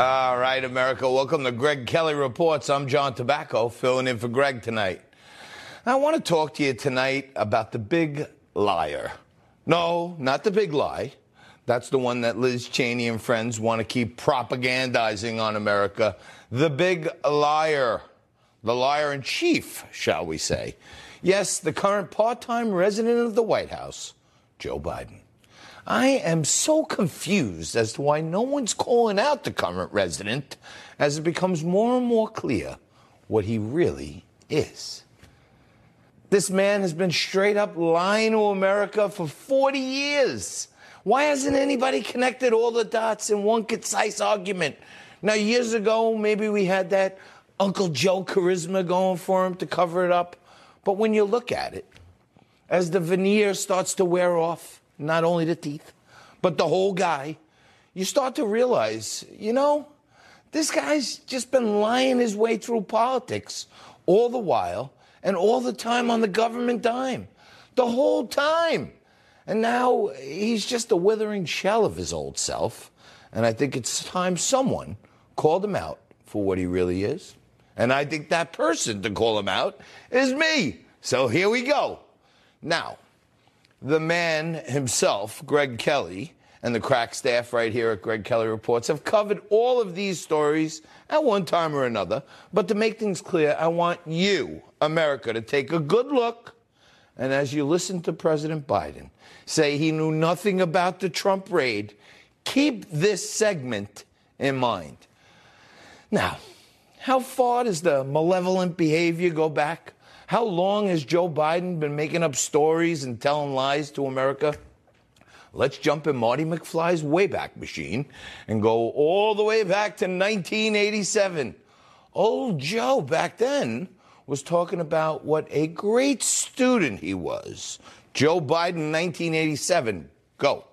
All right, America. Welcome to Greg Kelly Reports. I'm John Tabacco, filling in for Greg tonight. I want to talk to you tonight about the big liar. No, not the big lie. That's the one that Liz Cheney and friends want to keep propagandizing on America. The big liar. The liar in chief, shall we say. Yes, the current part time resident of the White House, Joe Biden. I am so confused as to why no one's calling out the current resident as it becomes more and more clear what he really is. This man has been straight up lying to America for 40 years. Why hasn't anybody connected all the dots in one concise argument? Now, years ago, maybe we had that Uncle Joe charisma going for him to cover it up. But when you look at it, as the veneer starts to wear off, not only the teeth, but the whole guy, you start to realize, you know, this guy's just been lying his way through politics all the while and all the time on the government dime. The whole time. And now he's just a withering shell of his old self. And I think it's time someone called him out for what he really is. And I think that person to call him out is me. So here we go. Now, the man himself, Greg Kelly, and the crack staff right here at Greg Kelly Reports have covered all of these stories at one time or another. But to make things clear, I want you, America, to take a good look. And as you listen to President Biden say he knew nothing about the Trump raid, keep this segment in mind. Now, how far does the malevolent behavior go back? How long has Joe Biden been making up stories and telling lies to America? Let's jump in Marty McFly's Wayback Machine and go all the way back to 1987. Old Joe back then was talking about what a great student he was. Joe Biden, 1987. Go.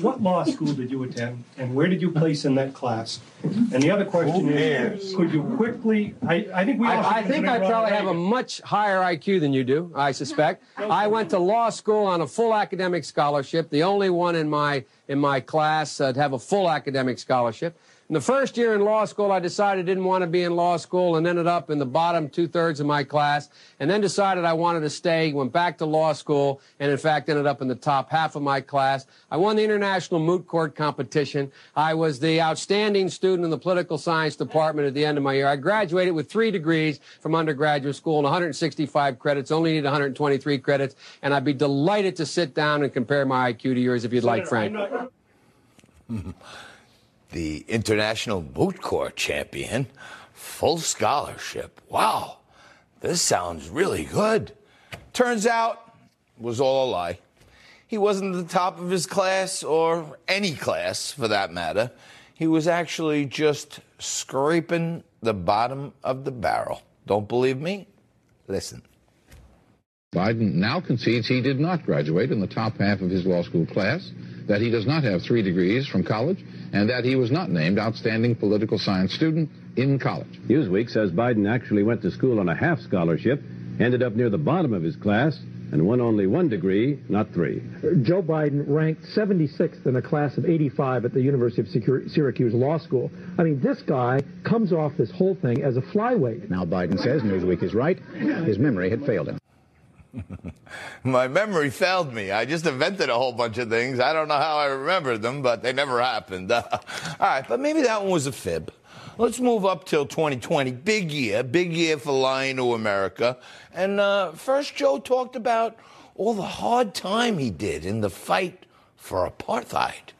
What law school did you attend, and where did you place in that class? And the other question is, could you quickly? I, I think we. all I, I think I probably Ronald have a much higher IQ than you do, I suspect. I went to law school on a full academic scholarship, the only one in my in my class uh, to have a full academic scholarship. In the first year in law school, I decided I didn't want to be in law school and ended up in the bottom two thirds of my class, and then decided I wanted to stay, went back to law school, and in fact ended up in the top half of my class. I won the international moot court competition. I was the outstanding student in the political science department at the end of my year. I graduated with three degrees from undergraduate school and 165 credits, only need 123 credits, and I'd be delighted to sit down and compare my IQ to yours if you'd like, Frank. The international moot court champion, full scholarship. Wow, this sounds really good. Turns out, was all a lie. He wasn't the top of his class or any class for that matter. He was actually just scraping the bottom of the barrel. Don't believe me? Listen. Biden now concedes he did not graduate in the top half of his law school class, that he does not have three degrees from college, and that he was not named outstanding political science student in college. Newsweek says Biden actually went to school on a half scholarship, ended up near the bottom of his class, and won only one degree, not three. Joe Biden ranked 76th in a class of 85 at the University of Syracuse Law School. I mean, this guy comes off this whole thing as a flyweight. Now Biden says Newsweek is right. His memory had failed him. My memory failed me. I just invented a whole bunch of things. I don't know how I remembered them, but they never happened. all right, but maybe that one was a fib. Let's move up till 2020. Big year, big year for lying to America. And uh, first, Joe talked about all the hard time he did in the fight for apartheid.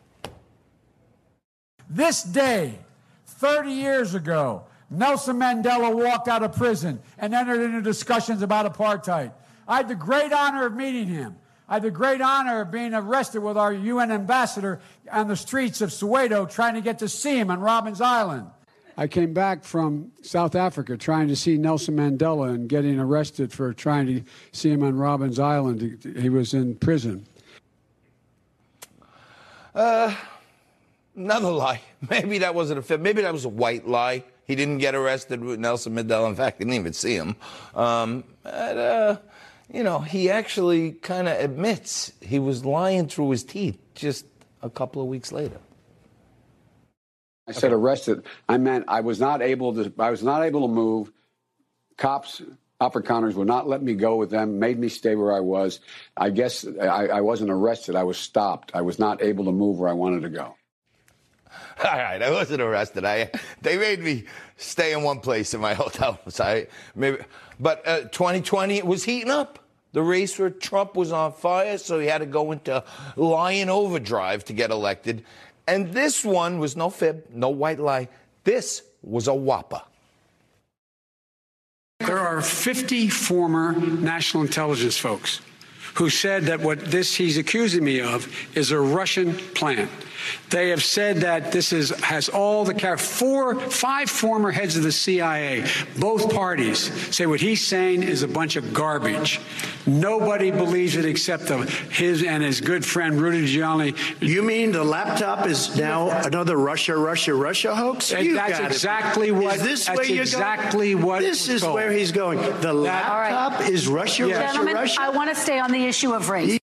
This day, 30 years ago, Nelson Mandela walked out of prison and entered into discussions about apartheid. I had the great honor of meeting him. I had the great honor of being arrested with our UN ambassador on the streets of Soweto trying to get to see him on Robben's Island. I came back from South Africa trying to see Nelson Mandela and getting arrested for trying to see him on Robben's Island. He was in prison. Uh, another lie. Maybe that wasn't a fit. Maybe that was a white lie. He didn't get arrested with Nelson Mandela. In fact, didn't even see him. Um, but, uh, you know, he actually kind of admits he was lying through his teeth just a couple of weeks later. I said arrested. I meant I was not able to. I was not able to move. Cops, upper counters would not let me go with them. Made me stay where I was. I guess I, I wasn't arrested. I was stopped. I was not able to move where I wanted to go. All right, I wasn't arrested. I they made me stay in one place in my hotel. So I, maybe, but uh, 2020 was heating up. The race for Trump was on fire, so he had to go into lying overdrive to get elected. And this one was no fib, no white lie. This was a whopper. There are 50 former national intelligence folks who said that what this he's accusing me of is a Russian plan. They have said that this is has all the four, five former heads of the CIA, both parties say what he's saying is a bunch of garbage. Nobody believes it except the, his and his good friend Rudy Giuliani. You mean the laptop is now another Russia, Russia, Russia hoax? You that's exactly what. Is this that's where you're exactly going? what? This is told. where he's going. The laptop right. is Russia, yeah. Russia, Gentlemen, Russia. I want to stay on the issue of race.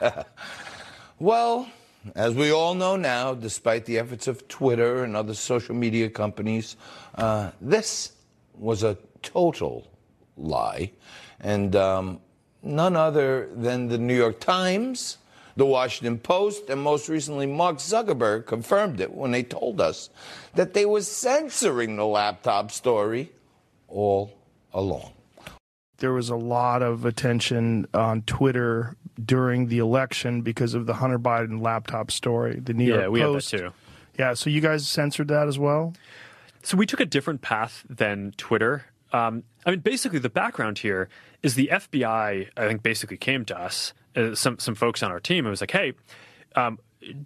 well. As we all know now, despite the efforts of Twitter and other social media companies, uh, this was a total lie. And um, none other than the New York Times, the Washington Post, and most recently Mark Zuckerberg confirmed it when they told us that they were censoring the laptop story all along. There was a lot of attention on Twitter during the election because of the Hunter Biden laptop story. The New yeah, York we had that too. Yeah, so you guys censored that as well. So we took a different path than Twitter. Um, I mean, basically, the background here is the FBI. I think basically came to us, uh, some some folks on our team, and was like, "Hey, um,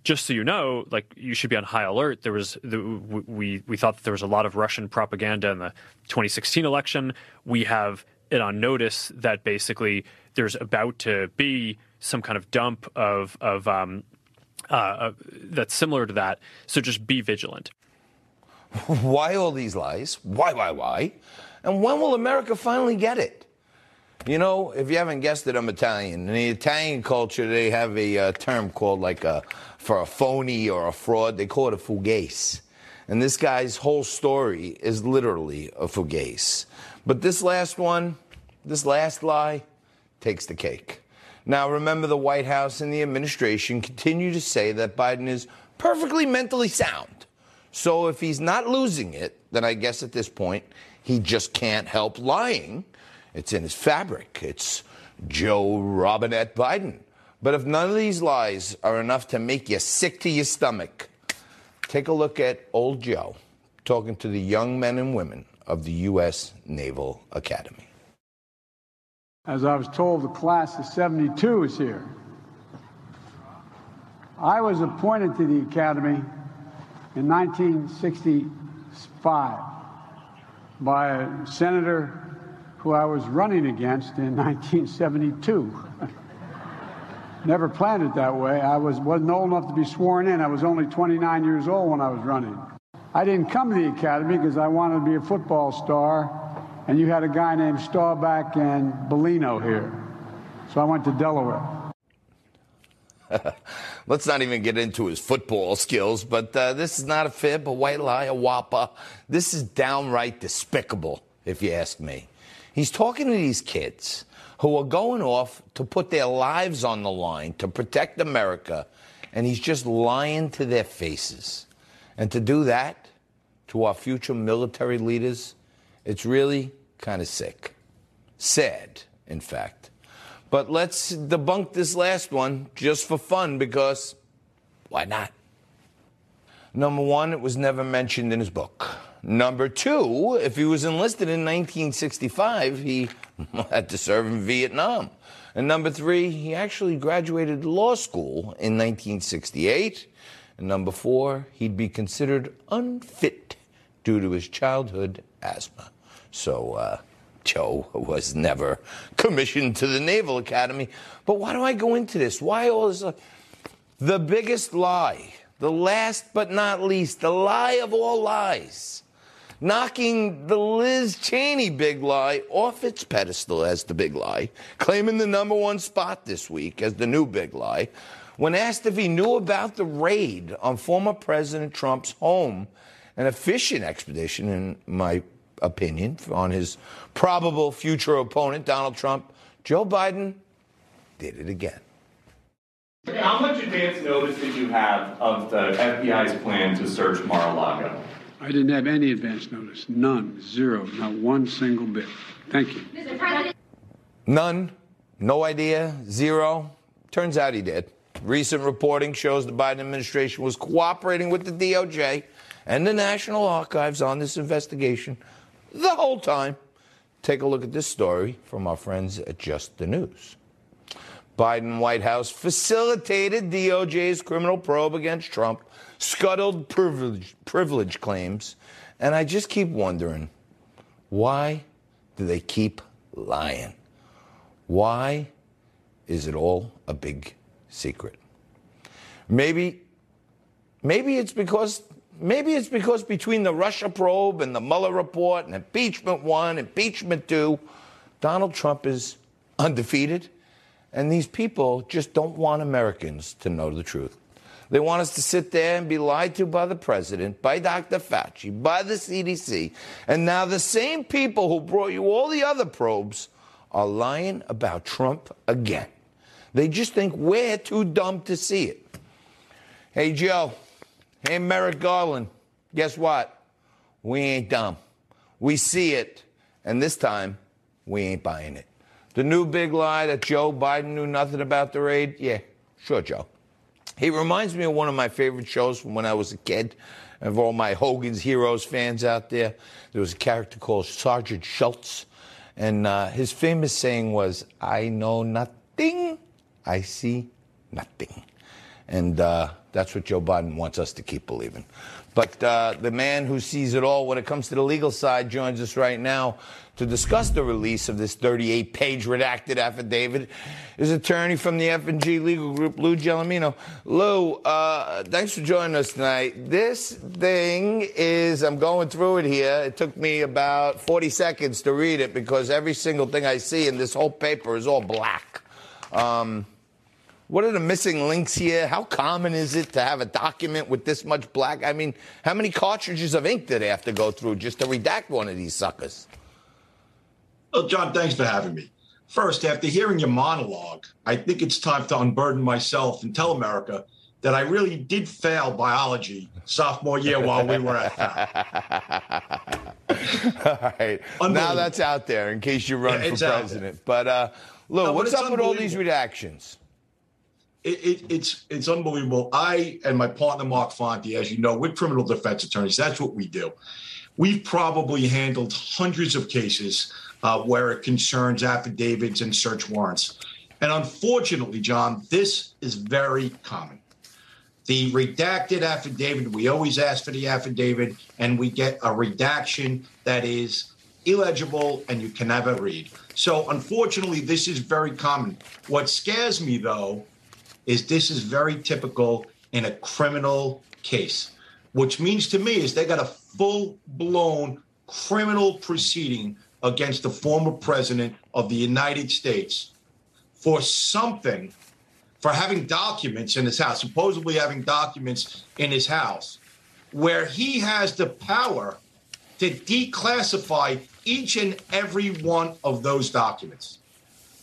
just so you know, like you should be on high alert. There was the, we we thought that there was a lot of Russian propaganda in the 2016 election. We have it on notice that basically there's about to be some kind of dump of of um, uh, that's similar to that. So just be vigilant. Why all these lies? Why, why, why? And when will America finally get it? You know, if you haven't guessed it, I'm Italian. In the Italian culture, they have a uh, term called like a, for a phony or a fraud, they call it a fugazi. And this guy's whole story is literally a fugazi. But this last one, this last lie, takes the cake. Now, remember, the White House and the administration continue to say that Biden is perfectly mentally sound. So if he's not losing it, then I guess at this point, he just can't help lying. It's in his fabric. It's Joe Robinette Biden. But if none of these lies are enough to make you sick to your stomach, take a look at old Joe talking to the young men and women of the U.S. Naval Academy. As I was told, the class of 72 is here. I was appointed to the Academy in 1965 by a senator who I was running against in 1972. Never planned it that way. I was, wasn't old enough to be sworn in. I was only 29 years old when I was running. I didn't come to the Academy because I wanted to be a football star and you had a guy named Staubach and Bellino here. So I went to Delaware. Let's not even get into his football skills, but uh, this is not a fib, a white lie, a whopper. This is downright despicable, if you ask me. He's talking to these kids who are going off to put their lives on the line to protect America, and he's just lying to their faces. And to do that to our future military leaders, it's really kind of sick. Sad, in fact. But let's debunk this last one just for fun because why not? Number one, it was never mentioned in his book. Number two, if he was enlisted in 1965, he had to serve in Vietnam. And number three, he actually graduated law school in 1968. And number four, he'd be considered unfit due to his childhood asthma. So, uh, Joe was never commissioned to the Naval Academy. But why do I go into this? Why all this? Uh, the biggest lie, the last but not least, the lie of all lies, knocking the Liz Cheney big lie off its pedestal as the big lie, claiming the number one spot this week as the new big lie. When asked if he knew about the raid on former President Trump's home, an efficient expedition, in my opinion, on his probable future opponent, Donald Trump, Joe Biden did it again. How much advance notice did you have of the FBI's plan to search Mar-a-Lago? I didn't have any advance notice. None. Zero. Not one single bit. Thank you. None. No idea. Zero. Turns out he did. Recent reporting shows the Biden administration was cooperating with the DOJ and the National Archives on this investigation the whole time. Take a look at this story from our friends at Just the News. Biden White House facilitated DOJ's criminal probe against Trump, scuttled privilege, privilege claims, and I just keep wondering why do they keep lying? Why is it all a big secret? Maybe, maybe it's because maybe it's because between the Russia probe and the Mueller report and impeachment one, impeachment two, Donald Trump is undefeated. And these people just don't want Americans to know the truth. They want us to sit there and be lied to by the president, by Dr. Fauci, by the CDC. And now the same people who brought you all the other probes are lying about Trump again. They just think we're too dumb to see it. Hey, Joe. Hey, Merrick Garland. Guess what? We ain't dumb. We see it. And this time, we ain't buying it. The new big lie that Joe Biden knew nothing about the raid? Yeah, sure, Joe. He reminds me of one of my favorite shows from when I was a kid. Of all my Hogan's Heroes fans out there, there was a character called Sergeant Schultz. And uh, his famous saying was, I know nothing, I see nothing. And uh, that's what Joe Biden wants us to keep believing. But uh, the man who sees it all when it comes to the legal side joins us right now to discuss the release of this 38-page redacted affidavit is attorney from the F&G Legal Group, Lou Gelormino. Lou, uh, thanks for joining us tonight. This thing is, I'm going through it here. It took me about 40 seconds to read it because every single thing I see in this whole paper is all black. Um, what are the missing links here? How common is it to have a document with this much black? I mean, how many cartridges of ink did they have to go through just to redact one of these suckers? Well, John, thanks for having me. First, after hearing your monologue, I think it's time to unburden myself and tell America that I really did fail biology sophomore year while we were at All right. Now that's out there in case you run Yeah, for president. But, uh, Lou, No, what's up with all these redactions? It, it, it's it's unbelievable. I and my partner Mark Fonte, as you know, we're criminal defense attorneys. That's what we do. We've probably handled hundreds of cases uh, where it concerns affidavits and search warrants, and unfortunately, John, this is very common. The redacted affidavit, we always ask for the affidavit, and we get a redaction that is illegible and you can never read. So, unfortunately, this is very common. What scares me, though, is this is very typical in a criminal case, which means to me is they got a full blown criminal proceeding against the former president of the United States for something, for having documents in his house, supposedly having documents in his house, where he has the power to declassify each and every one of those documents.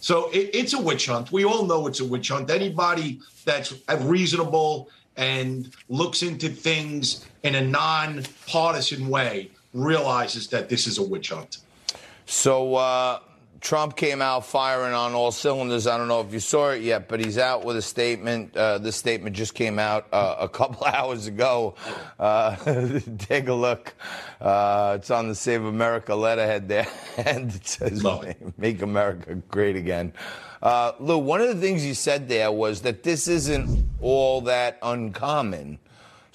So it, it's a witch hunt. We all know it's a witch hunt. Anybody that's reasonable and looks into things in a non-partisan way realizes that this is a witch hunt. So uh, Trump came out firing on all cylinders. I don't know if you saw it yet, but he's out with a statement. Uh, this statement just came out uh, a couple hours ago. Uh, take a look. Uh, it's on the Save America letterhead there, and it says "Make America Great Again." Uh, Lou, one of the things you said there was that this isn't all that uncommon.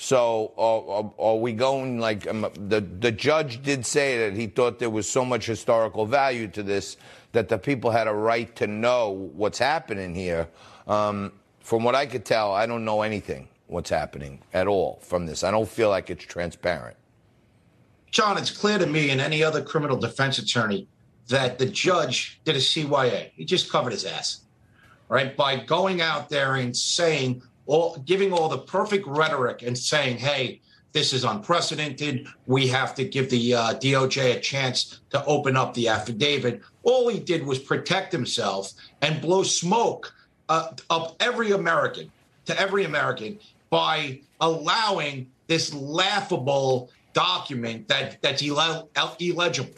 So are, are, we going like um, the the judge did say that he thought there was so much historical value to this that the people had a right to know what's happening here. Um, from what I could tell, I don't know anything what's happening at all from this. I don't feel like it's transparent. John, it's clear to me and any other criminal defense attorney that the judge did a CYA. He just covered his ass, right? By going out there and saying, all, giving all the perfect rhetoric and saying, hey, this is unprecedented. We have to give the uh, DOJ a chance to open up the affidavit. All he did was protect himself and blow smoke uh, of every American to every American by allowing this laughable document that that's illegible.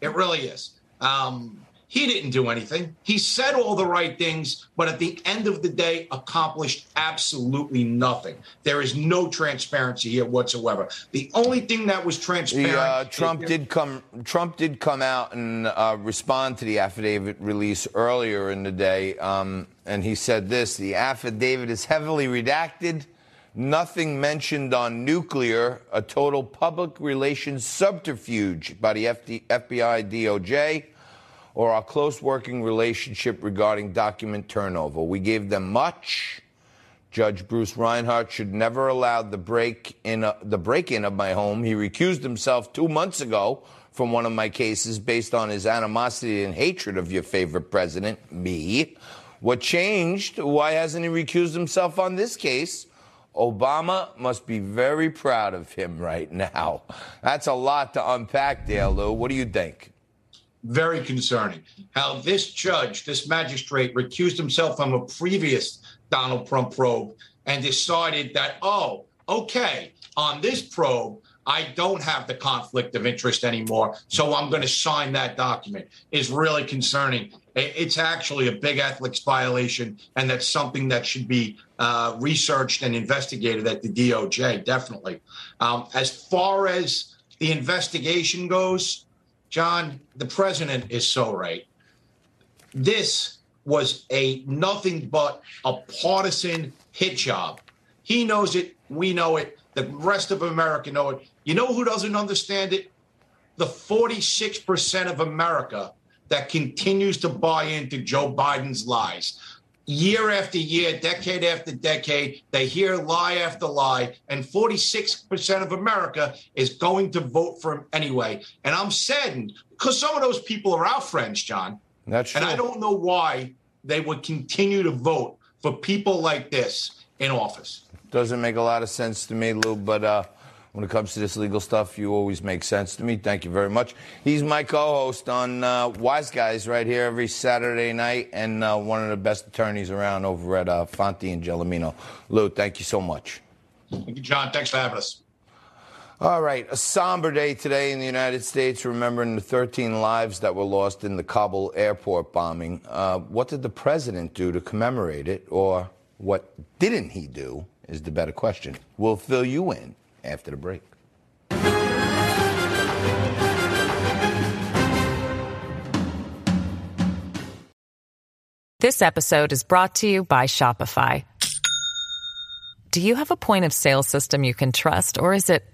It really is. Um, he didn't do anything. He said all the right things, but at the end of the day, accomplished absolutely nothing. There is no transparency here whatsoever. The only thing that was transparent. The, uh, Trump did come. Trump did come out and uh, respond to the affidavit release earlier in the day, um, and he said this: the affidavit is heavily redacted. Nothing mentioned on nuclear, a total public relations subterfuge by the FD, FBI DOJ or our close working relationship regarding document turnover. We gave them much. Judge Bruce Reinhart should never allow the break in uh, the break in of my home. He recused himself two months ago from one of my cases based on his animosity and hatred of your favorite president, me. What changed? Why hasn't he recused himself on this case? Obama must be very proud of him right now. That's a lot to unpack there, Lou. What do you think? Very concerning. How this judge, this magistrate, recused himself from a previous Donald Trump probe and decided that, oh, okay, on this probe, I don't have the conflict of interest anymore, so I'm going to sign that document is really concerning. It's actually a big ethics violation, and that's something that should be uh, researched and investigated at the DOJ, definitely. Um, as far as the investigation goes, John, the president is so right. This was a nothing but a partisan hit job. He knows it. We know it. The rest of America know it. You know who doesn't understand it? The 46% of America that continues to buy into Joe Biden's lies year after year, decade after decade, they hear lie after lie, and 46% of America is going to vote for him anyway. And I'm saddened because some of those people are our friends, John. That's true. And I don't know why they would continue to vote for people like this in office. Doesn't make a lot of sense to me, Lou, but uh, when it comes to this legal stuff, you always make sense to me. Thank you very much. He's my co-host on uh, Wise Guys right here every Saturday night, and uh, one of the best attorneys around over at uh, Fonte and Gelormino. Lou, thank you so much. Thank you, John. Thanks for having us. All right, a somber day today in the United States, remembering the 13 lives that were lost in the Kabul airport bombing. Uh, what did the president do to commemorate it, or what didn't he do, is the better question. We'll fill you in after the break. This episode is brought to you by Shopify. Do you have a point of sale system you can trust, or is it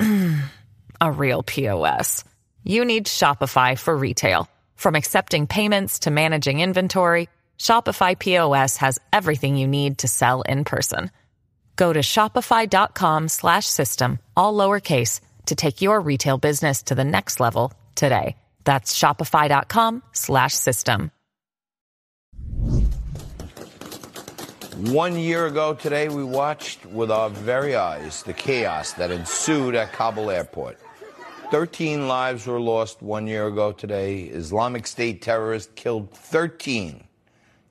a real POS? You need Shopify for retail. From accepting payments to managing inventory, Shopify POS has everything you need to sell in person. Go to shopify.com slash system, all lowercase, to take your retail business to the next level today. That's shopify.com slash system. One year ago today, we watched with our very eyes the chaos that ensued at Kabul airport. 13 lives were lost one year ago today. Islamic State terrorists killed 13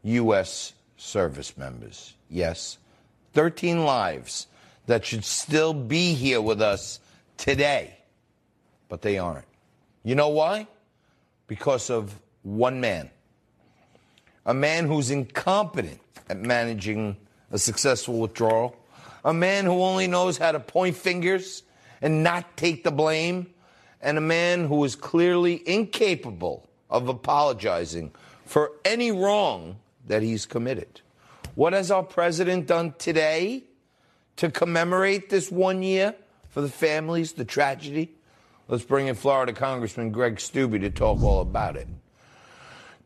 U.S. service members. Yes, 13 lives that should still be here with us today, but they aren't. You know why? Because of one man. A man who's incompetent at managing a successful withdrawal. A man who only knows how to point fingers and not take the blame. And a man who is clearly incapable of apologizing for any wrong that he's committed. What has our president done today to commemorate this one year for the families, the tragedy? Let's bring in Florida Congressman Greg Steube to talk all about it.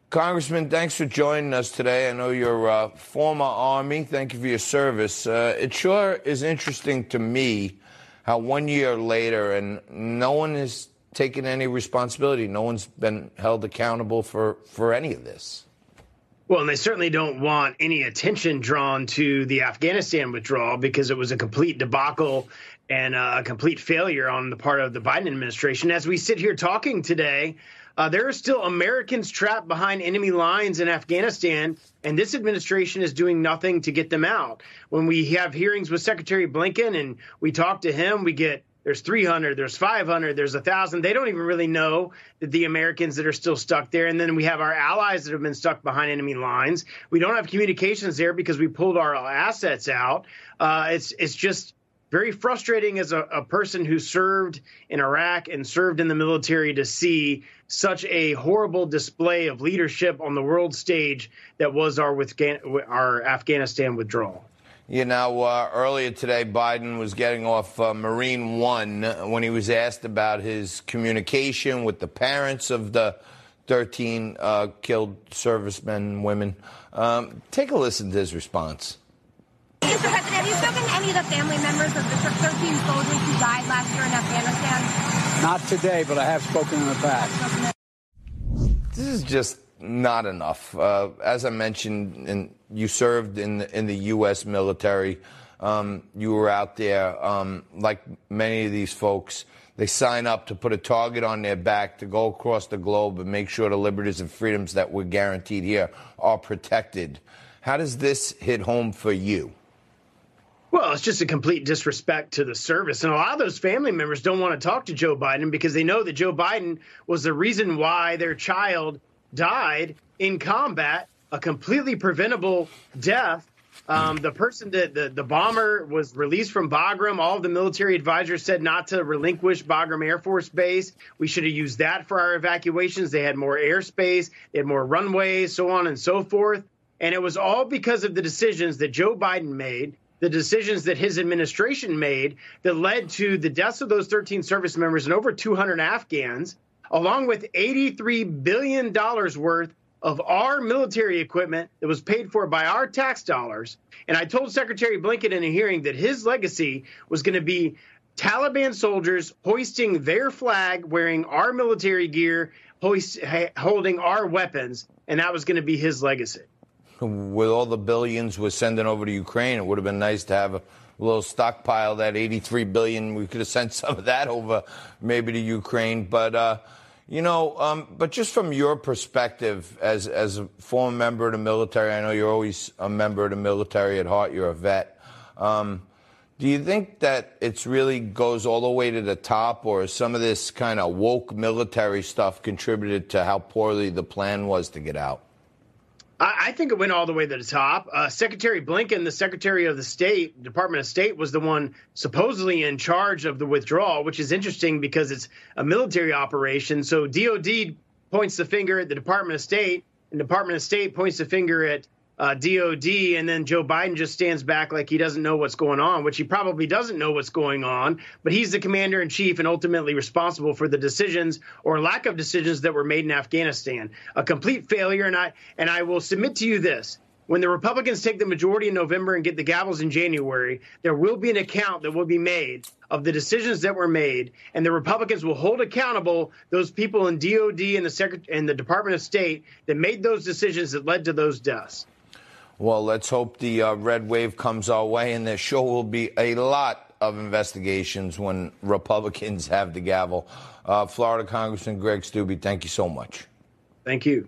Congressman, thanks for joining us today. I know you're a former Army. Thank you for your service. Uh, it sure is interesting to me how one year later, and no one has taken any responsibility, no one's been held accountable for, for any of this. Well, and they certainly don't want any attention drawn to the Afghanistan withdrawal because it was a complete debacle and a complete failure on the part of the Biden administration. As we sit here talking today, uh, there are still Americans trapped behind enemy lines in Afghanistan, and this administration is doing nothing to get them out. When we have hearings with Secretary Blinken and we talk to him, we get there's 300, there's 500, there's 1,000. They don't even really know that the Americans that are still stuck there. And then we have our allies that have been stuck behind enemy lines. We don't have communications there because we pulled our assets out. Uh, it's it's just very frustrating as a, a, person who served in Iraq and served in the military to see such a horrible display of leadership on the world stage that was our with our Afghanistan withdrawal. You know, uh, earlier today, Biden was getting off uh, Marine One when he was asked about his communication with the parents of the 13 uh, killed servicemen and women. Um, take a listen to his response. Mr. President, have you spoken to any of the family members of the 13 soldiers who died last year in Afghanistan? Not today, but I have spoken in the past. This is just not enough. Uh, as I mentioned, in, you served in the, in the U.S. military. Um, you were out there, um, like many of these folks. They sign up to put a target on their back to go across the globe and make sure the liberties and freedoms that we're guaranteed here are protected. How does this hit home for you? Well, it's just a complete disrespect to the service. And a lot of those family members don't want to talk to Joe Biden because they know that Joe Biden was the reason why their child died in combat, a completely preventable death. Um, the person that the, the bomber was released from Bagram. All the military advisors said not to relinquish Bagram Air Force Base. We should have used that for our evacuations. They had more airspace, they had more runways, so on and so forth. And it was all because of the decisions that Joe Biden made the decisions that his administration made that led to the deaths of those 13 service members and over 200 Afghans, along with $83 billion worth of our military equipment that was paid for by our tax dollars. And I told Secretary Blinken in a hearing that his legacy was going to be Taliban soldiers hoisting their flag, wearing our military gear, hoist, holding our weapons, and that was going to be his legacy with all the billions we're sending over to Ukraine, it would have been nice to have a little stockpile. That 83 billion, we could have sent some of that over maybe to Ukraine. But uh, you know, um, but just from your perspective as as a former member of the military, I know you're always a member of the military at heart. You're a vet. Um, do you think that it's really goes all the way to the top, or some of this kind of woke military stuff contributed to how poorly the plan was to get out? I think it went all the way to the top. Uh, Secretary Blinken, the Secretary of the State, Department of State, was the one supposedly in charge of the withdrawal, which is interesting because it's a military operation. So DOD points the finger at the Department of State, and Department of State points the finger at uh, DOD, and then Joe Biden just stands back like he doesn't know what's going on, which he probably doesn't know what's going on. But he's the commander in chief and ultimately responsible for the decisions or lack of decisions that were made in Afghanistan. A complete failure. And I and I will submit to you this: when the Republicans take the majority in November and get the gavels in January, there will be an account that will be made of the decisions that were made, and the Republicans will hold accountable those people in DOD and the Secret- and the Department of State that made those decisions that led to those deaths. Well, let's hope the uh, red wave comes our way, and there sure will be a lot of investigations when Republicans have the gavel. Uh, Florida Congressman Greg Steube, thank you so much. Thank you.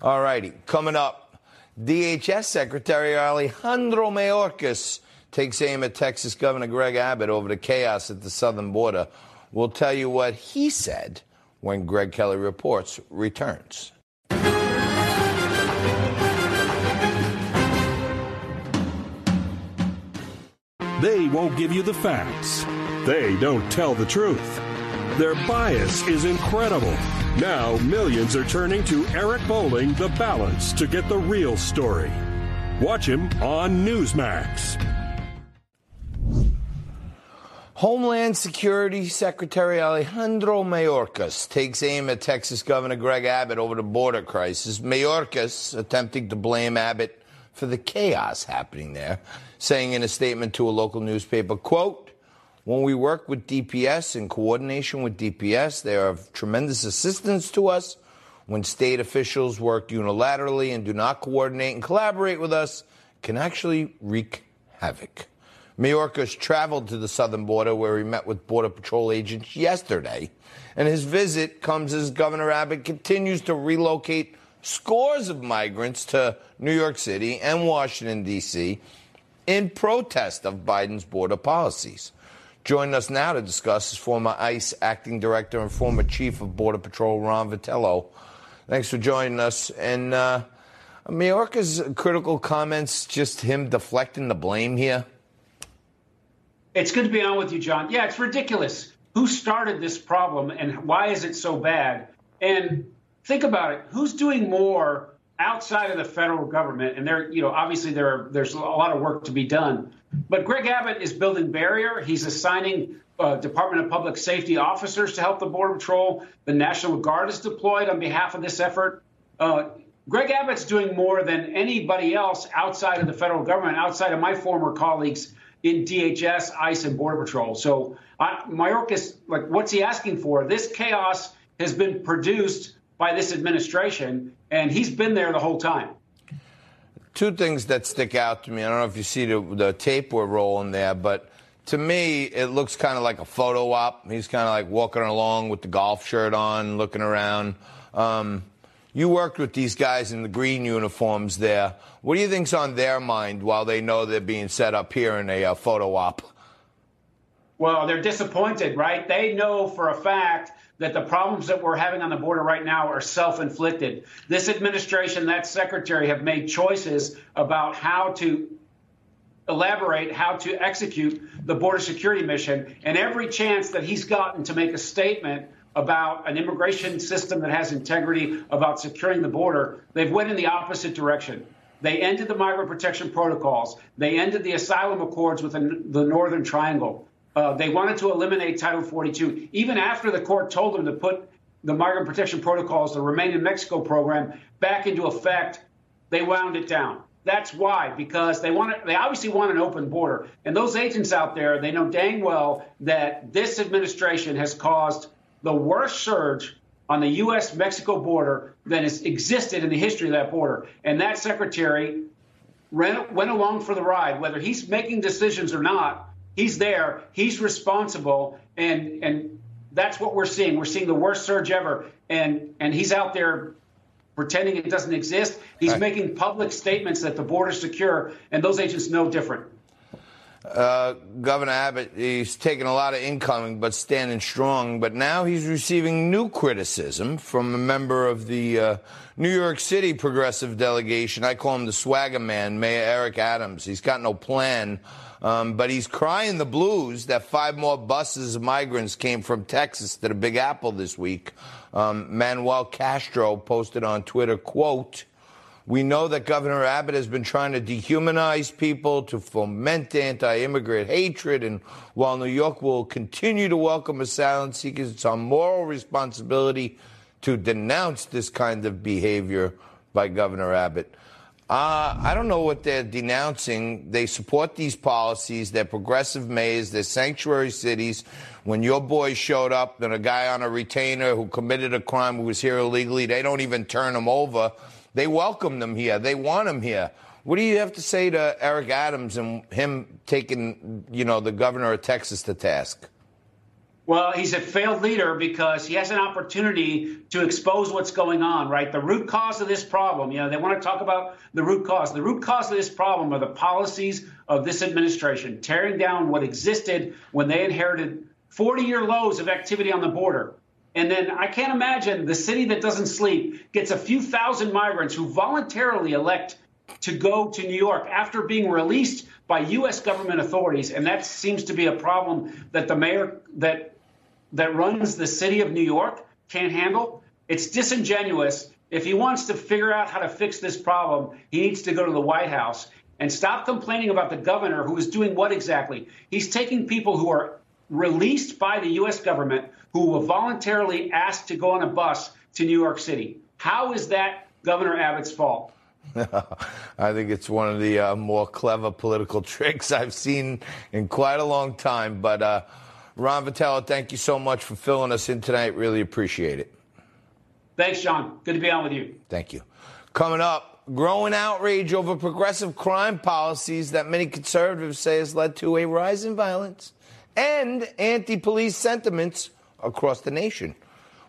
All righty. Coming up, DHS Secretary Alejandro Mayorkas takes aim at Texas Governor Greg Abbott over the chaos at the southern border. We'll tell you what he said when Greg Kelly Reports returns. They won't give you the facts. They don't tell the truth. Their bias is incredible. Now, millions are turning to Eric Bolling, The Balance, to get the real story. Watch him on Newsmax. Homeland Security Secretary Alejandro Mayorkas takes aim at Texas Governor Greg Abbott over the border crisis. Mayorkas attempting to blame Abbott for the chaos happening there, saying in a statement to a local newspaper, quote, when we work with DPS in coordination with DPS, they are of tremendous assistance to us. When state officials work unilaterally and do not coordinate and collaborate with us, can actually wreak havoc. Mayorkas traveled to the southern border where he met with Border Patrol agents yesterday. And his visit comes as Governor Abbott continues to relocate scores of migrants to New York City and Washington, D.C. in protest of Biden's border policies. Joining us now to discuss is former ICE acting director and former chief of Border Patrol, Ron Vitiello. Thanks for joining us. And uh, critical comments, just him deflecting the blame here? It's good to be on with you, John. Yeah, it's ridiculous. Who started this problem and why is it so bad? And think about it. Who's doing more outside of the federal government? And there, you know, obviously there are, there's a lot of work to be done. But Greg Abbott is building barrier. He's assigning uh, Department of Public Safety officers to help the Border Patrol. The National Guard is deployed on behalf of this effort. Uh, Greg Abbott's doing more than anybody else outside of the federal government, outside of my former colleagues in DHS, ICE, and Border Patrol. So uh, Mayorkas, like, what's he asking for? This chaos has been produced by this administration, and he's been there the whole time. Two things that stick out to me. I don't know if you see the, the tape we're rolling there, but to me, it looks kind of like a photo op. He's kind of like walking along with the golf shirt on, looking around. Um, you worked with these guys in the green uniforms there. What do you think's on their mind while they know they're being set up here in a uh, photo op? Well, they're disappointed, right? They know for a fact that the problems that we're having on the border right now are self inflicted. This administration, that secretary, have made choices about how to elaborate how to execute the border security mission. And every chance that he's gotten to make a statement about an immigration system that has integrity, about securing the border, they've went in the opposite direction. They ended the migrant protection protocols. They ended the asylum accords with the, the Northern Triangle. Uh, they wanted to eliminate Title 42. Even after the court told them to put the migrant protection protocols, the Remain in Mexico program, back into effect, they wound it down. That's why, because they want to, they obviously want an open border. And those agents out there, they know dang well that this administration has caused the worst surge on the U.S. Mexico border that has existed in the history of that border. And that secretary ran, went along for the ride, whether he's making decisions or not. He's there. He's responsible, and and that's what we're seeing. We're seeing the worst surge ever, and and he's out there pretending it doesn't exist. He's right. making public statements that the border's secure, and those agents know different. Uh, Governor Abbott, he's taken a lot of incoming, but standing strong. But now he's receiving new criticism from a member of the uh, New York City progressive delegation. I call him the swagger man, Mayor Eric Adams. He's got no plan, um, but he's crying the blues that five more buses of migrants came from Texas to the Big Apple this week. Um, Manuel Castro posted on Twitter, quote, we know that Governor Abbott has been trying to dehumanize people, to foment anti immigrant hatred. And while New York will continue to welcome asylum seekers, it's our moral responsibility to denounce this kind of behavior by Governor Abbott. Uh, I don't know what they're denouncing. They support these policies. They're progressive mayors. They're sanctuary cities. When your boys showed up, then a guy on a retainer who committed a crime who was here illegally, they don't even turn him over. They welcome them here. They want them here. What do you have to say to Eric Adams and him taking, you know, the governor of Texas to task? Well, he's a failed leader because he has an opportunity to expose what's going on, right? The root cause of this problem, you know, they want to talk about the root cause. The root cause of this problem are the policies of this administration, tearing down what existed when they inherited 40 year lows of activity on the border. And then I can't imagine the city that doesn't sleep gets a few thousand migrants who voluntarily elect to go to New York after being released by U.S. government authorities. And that seems to be a problem that the mayor that that runs the city of New York can't handle. It's disingenuous. If he wants to figure out how to fix this problem, he needs to go to the White House and stop complaining about the governor who is doing what exactly? He's taking people who are released by the U.S. government who were voluntarily asked to go on a bus to New York City. How is that Governor Abbott's fault? I think it's one of the uh, more clever political tricks I've seen in quite a long time. But uh, Ron Vitiello, thank you so much for filling us in tonight. Really appreciate it. Thanks, John. Good to be on with you. Thank you. Coming up, growing outrage over progressive crime policies that many conservatives say has led to a rise in violence and anti police sentiments across the nation.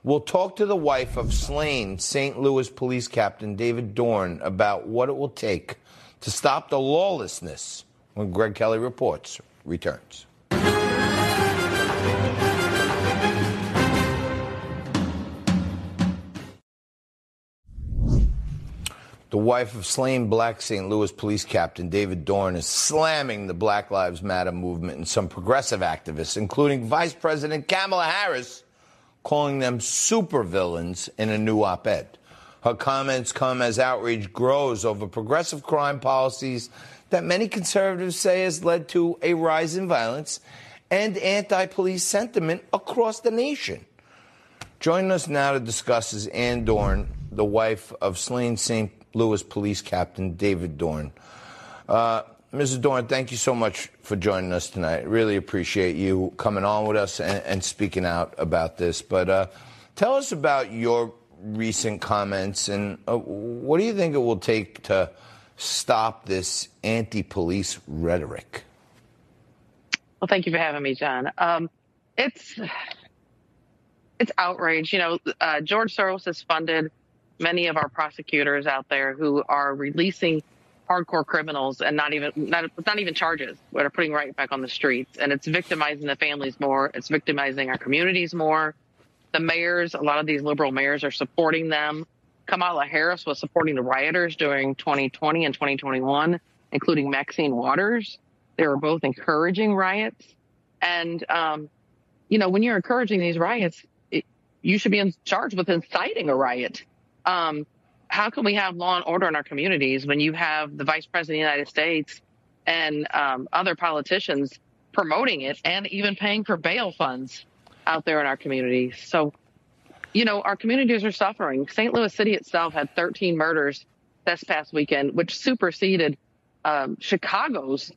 We'll talk to the wife of slain St. Louis police captain David Dorn about what it will take to stop the lawlessness when Greg Kelly reports returns. The wife of slain black St. Louis police captain David Dorn is slamming the Black Lives Matter movement and some progressive activists, including Vice President Kamala Harris, calling them supervillains in a new op ed. Her comments come as outrage grows over progressive crime policies that many conservatives say has led to a rise in violence and anti police sentiment across the nation. Joining us now to discuss is Ann Dorn, the wife of slain St. Louis Police Captain David Dorn. Uh, Mrs. Dorn, thank you so much for joining us tonight. Really appreciate you coming on with us and, and speaking out about this. But uh, tell us about your recent comments and uh, what do you think it will take to stop this anti police rhetoric? Well, thank you for having me, John. Um, it's it's outrage. You know, uh, George Soros has funded many of our prosecutors out there who are releasing hardcore criminals and not even not not even charges, but are putting right back on the streets. And it's victimizing the families more. It's victimizing our communities more. The mayors, a lot of these liberal mayors, are supporting them. Kamala Harris was supporting the rioters during 2020 and 2021, including Maxine Waters. They were both encouraging riots. And, um, you know, when you're encouraging these riots, it, you should be in charge with inciting a riot. Um, how can we have law and order in our communities when you have the vice president of the United States and um, other politicians promoting it and even paying for bail funds out there in our communities? So, you know, our communities are suffering. St. Louis City itself had 13 murders this past weekend, which superseded um, Chicago's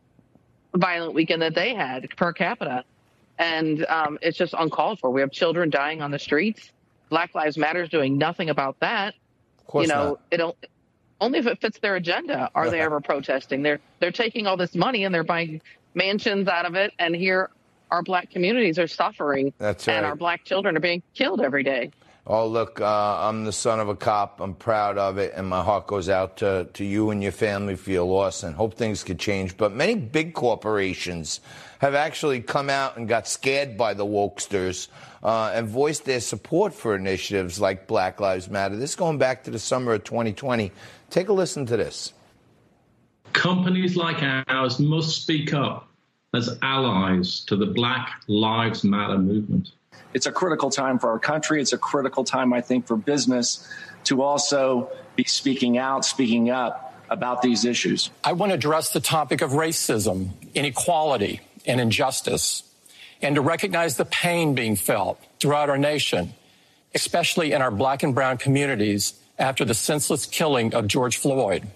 violent weekend that they had per capita. And um, it's just uncalled for. We have children dying on the streets. Black Lives Matter is doing nothing about that you know, not. it don't only if it fits their agenda are they ever protesting. They're they're taking all this money and they're buying mansions out of it, and here our black communities are suffering. That's right. And our black children are being killed every day. Oh, look, uh, I'm the son of a cop. I'm proud of it, and my heart goes out to, to you and your family for your loss, and hope things could change. But many big corporations have actually come out and got scared by the wokesters uh, and voiced their support for initiatives like Black Lives Matter. This going back to the summer of 2020. Take a listen to this. Companies like ours must speak up as allies to the Black Lives Matter movement. It's a critical time for our country. It's a critical time, I think, for business to also be speaking out, speaking up about these issues. I want to address the topic of racism, inequality, and injustice, and to recognize the pain being felt throughout our nation, especially in our black and brown communities after the senseless killing of George Floyd.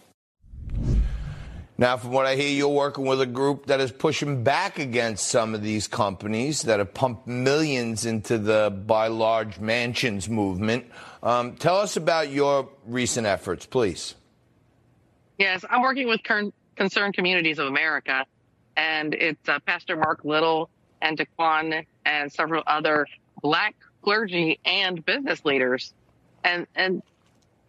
Now, from what I hear, you're working with a group that is pushing back against some of these companies that have pumped millions into the buy large mansions movement. Um, tell us about your recent efforts, please. Yes, I'm working with Concerned Communities of America, and it's uh, Pastor Mark Little and Daquan and several other black clergy and business leaders, and and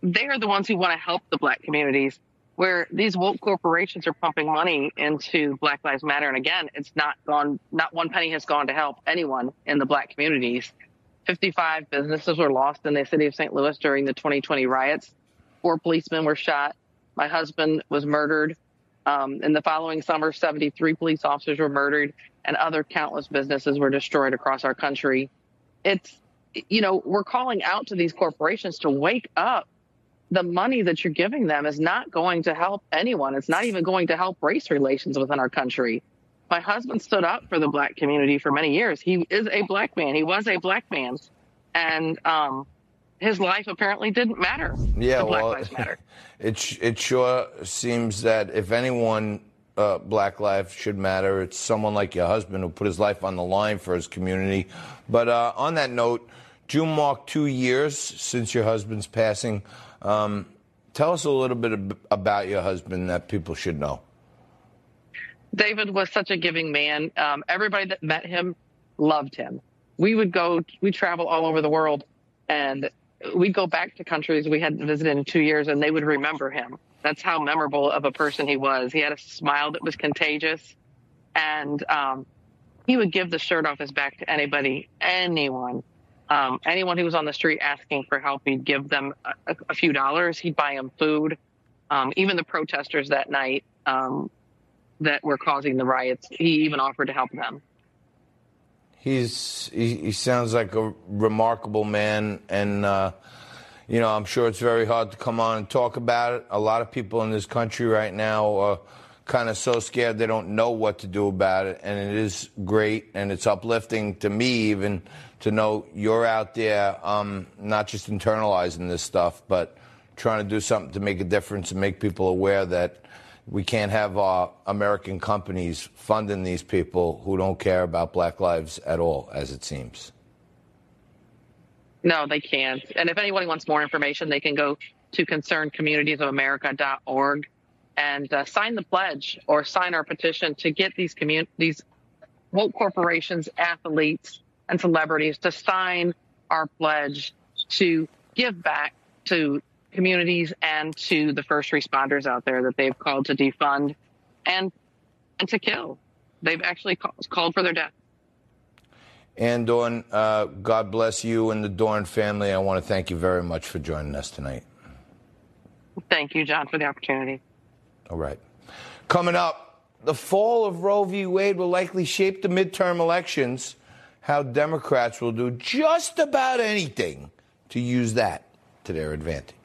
they are the ones who want to help the black communities. Where these woke corporations are pumping money into Black Lives Matter, and again, it's not gone. Not one penny has gone to help anyone in the black communities. 55 businesses were lost in the city of St. Louis during the 2020 riots. Four policemen were shot. My husband was murdered. Um, in the following summer, 73 police officers were murdered, and other countless businesses were destroyed across our country. It's, you know, we're calling out to these corporations to wake up the money that you're giving them is not going to help anyone. It's not even going to help race relations within our country. My husband stood up for the black community for many years. He is a black man. He was a black man. And um, his life apparently didn't matter. Yeah, Black well, Lives Matter. it, it sure seems that if anyone, uh, Black life should matter, it's someone like your husband who put his life on the line for his community. But uh, on that note, June marked two years since your husband's passing. Um, tell us a little bit about your husband that people should know. David was such a giving man. Um, everybody that met him loved him. We would go, we travel all over the world, and we'd go back to countries we hadn't visited in two years, and they would remember him. That's how memorable of a person he was. He had a smile that was contagious, and um, he would give the shirt off his back to anybody, anyone um, anyone who was on the street asking for help, he'd give them a, a few dollars. He'd buy them food. Um, even the protesters that night um, that were causing the riots, he even offered to help them. He's he, he sounds like a remarkable man, and uh, you know I'm sure it's very hard to come on and talk about it. A lot of people in this country right now are kind of so scared they don't know what to do about it, and it is great and it's uplifting to me even to know you're out there, um, not just internalizing this stuff, but trying to do something to make a difference and make people aware that we can't have uh, American companies funding these people who don't care about black lives at all, as it seems. No, they can't. And if anyone wants more information, they can go to concernedcommunitiesofamerica.org and uh, sign the pledge or sign our petition to get these commun- these woke corporations, athletes, and celebrities to sign our pledge to give back to communities and to the first responders out there that they've called to defund and and to kill. They've actually call, called for their death. And Dawn, uh, God bless you and the Dorn family. I want to thank you very much for joining us tonight. Thank you, John, for the opportunity. All right. Coming up, the fall of Roe v. Wade will likely shape the midterm elections how Democrats will do just about anything to use that to their advantage.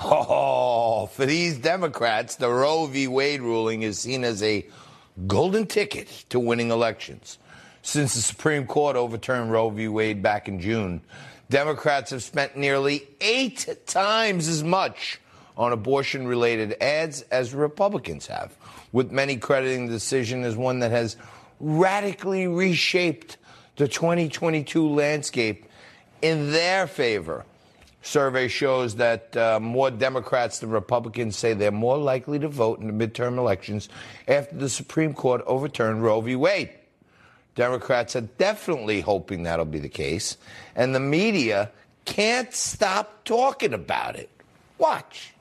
Oh, for these Democrats, the Roe v. Wade ruling is seen as a golden ticket to winning elections. Since the Supreme Court overturned Roe v. Wade back in June, Democrats have spent nearly eight times as much on abortion related ads as Republicans have, with many crediting the decision as one that has radically reshaped the 2022 landscape in their favor. Survey shows that uh, more Democrats than Republicans say they're more likely to vote in the midterm elections after the Supreme Court overturned Roe v. Wade. Democrats are definitely hoping that'll be the case, and the media can't stop talking about it. Watch.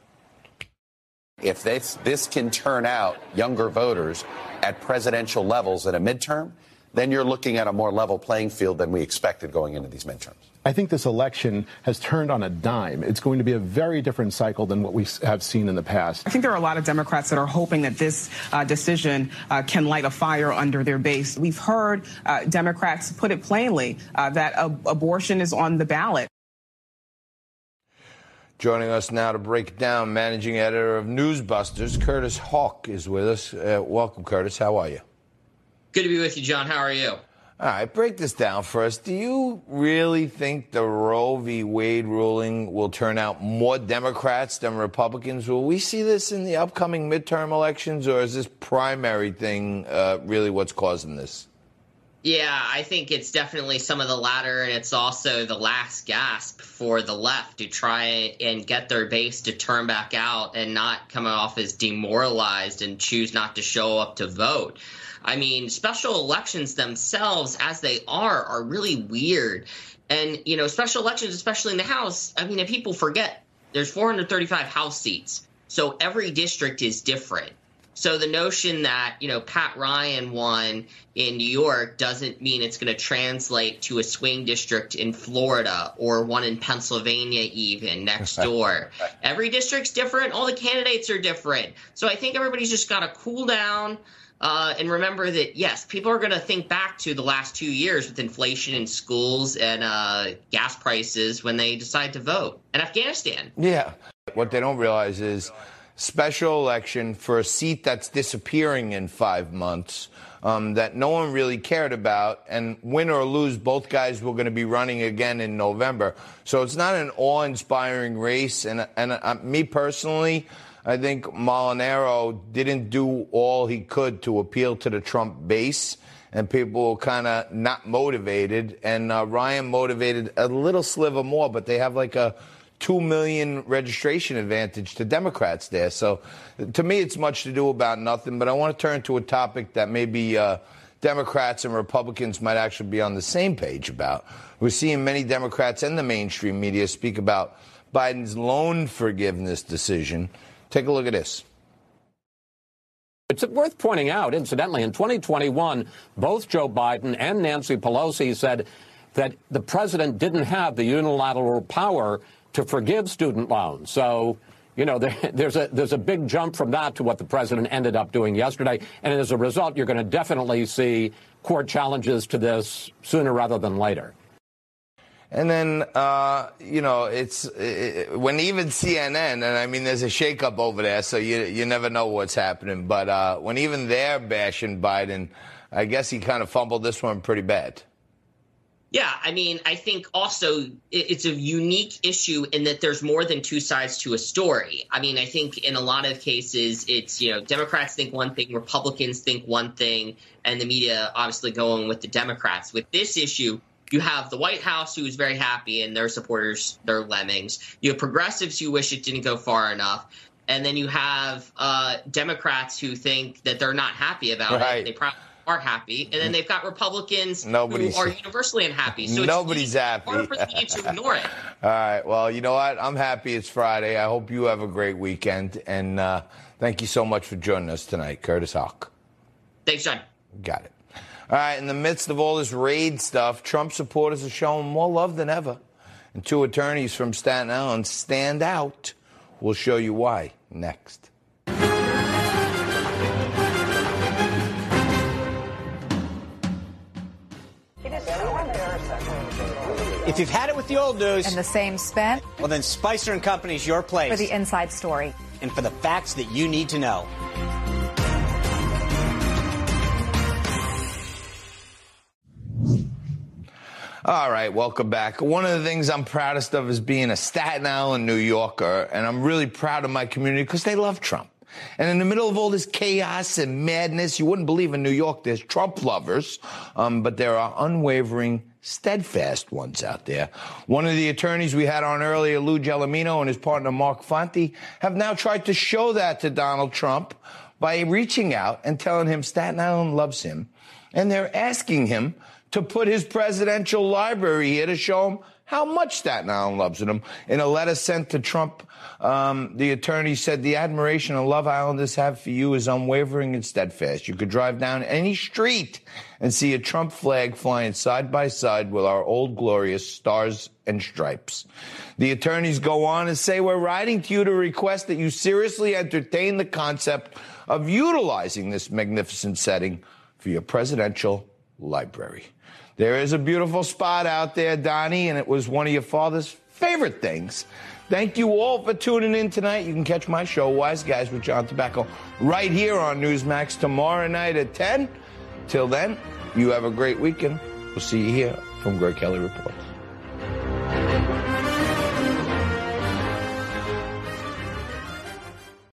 If this, this can turn out younger voters at presidential levels in a midterm, then you're looking at a more level playing field than we expected going into these midterms. I think this election has turned on a dime. It's going to be a very different cycle than what we have seen in the past. I think there are a lot of Democrats that are hoping that this uh, decision uh, can light a fire under their base. We've heard uh, Democrats put it plainly uh, that abortion is on the ballot. Joining us now to break down, managing editor of Newsbusters, Curtis Houck is with us. Uh, welcome, Curtis. How are you? Good to be with you, John. How are you? All right, break this down for us. Do you really think the Roe v. Wade ruling will turn out more Democrats than Republicans? Will we see this in the upcoming midterm elections, or is this primary thing uh, really what's causing this? Yeah, I think it's definitely some of the latter, and it's also the last gasp for the left to try and get their base to turn back out and not come off as demoralized and choose not to show up to vote. I mean, special elections themselves, as they are, are really weird. And, you know, special elections, especially in the House, I mean, if people forget, there's 435 House seats. So every district is different. So the notion that, you know, Pat Ryan won in New York doesn't mean it's going to translate to a swing district in Florida or one in Pennsylvania even next door. Every district's different, all the candidates are different. So I think everybody's just got to cool down. Uh, and remember that yes, people are going to think back to the last two years with inflation in schools and uh, gas prices when they decide to vote. And Afghanistan. Yeah. What they don't realize is special election for a seat that's disappearing in five months um, that no one really cared about. And win or lose, both guys were going to be running again in November. So it's not an awe inspiring race. And, and uh, me personally, I think Molinaro didn't do all he could to appeal to the Trump base. And people were kind of not motivated. And uh, Ryan motivated a little sliver more, but they have like a 2 million registration advantage to Democrats there. So to me, it's much to do about nothing. But I want to turn to a topic that maybe uh, Democrats and Republicans might actually be on the same page about. We're seeing many Democrats and the mainstream media speak about Biden's loan forgiveness decision. Take a look at this. It's worth pointing out, incidentally, in 2021, both Joe Biden and Nancy Pelosi said that the president didn't have the unilateral power to forgive student loans. So, you know, there, there's a there's a big jump from that to what the president ended up doing yesterday, and as a result, you're going to definitely see court challenges to this sooner rather than later. And then, uh, you know, it's it, when even CNN, and I mean, there's a shakeup over there, so you you never know what's happening. But uh, when even they're bashing Biden, I guess he kind of fumbled this one pretty bad. Yeah, I mean, I think also it's a unique issue in that there's more than two sides to a story. I mean, I think in a lot of cases, it's, you know, Democrats think one thing, Republicans think one thing, and the media obviously going with the Democrats. With this issue, you have the White House who is very happy and their supporters, their lemmings. You have progressives who wish it didn't go far enough. And then you have uh, Democrats who think that they're not happy about right. it. They probably are happy, and then they've got Republicans nobody's, who are universally unhappy. So nobody's happy. Hard for the to ignore it. All right. Well, you know what? I'm happy it's Friday. I hope you have a great weekend, and uh, thank you so much for joining us tonight, Curtis Houck. Thanks, John. Got it. All right. In the midst of all this raid stuff, Trump supporters are showing more love than ever, and two attorneys from Staten Island stand out. We'll show you why next. If you've had it with the old news and the same spin, well, then Spicer and Company's your place for the inside story and for the facts that you need to know. All right, welcome back. One of the things I'm proudest of is being a Staten Island New Yorker, and I'm really proud of my community because they love Trump. And in the middle of all this chaos and madness, you wouldn't believe in New York there's Trump lovers, um, but there are unwavering steadfast ones out there. One of the attorneys we had on earlier, Lou Gelormino, and his partner Mark Fonte, have now tried to show that to Donald Trump by reaching out and telling him Staten Island loves him. And they're asking him to put his presidential library here to show him how much Staten Island loves him. In a letter sent to Trump, um, the attorney said the admiration and love Islanders have for you is unwavering and steadfast. You could drive down any street and see a Trump flag flying side by side with our old glorious stars and stripes. The attorneys go on and say, we're writing to you to request that you seriously entertain the concept of utilizing this magnificent setting for your presidential library. There is a beautiful spot out there, Donnie, and it was one of your father's favorite things. Thank you all for tuning in tonight. You can catch my show, Wise Guys with John Tabacco, right here on Newsmax tomorrow night at 10. Till then, you have a great weekend. We'll see you here from Greg Kelly Reports.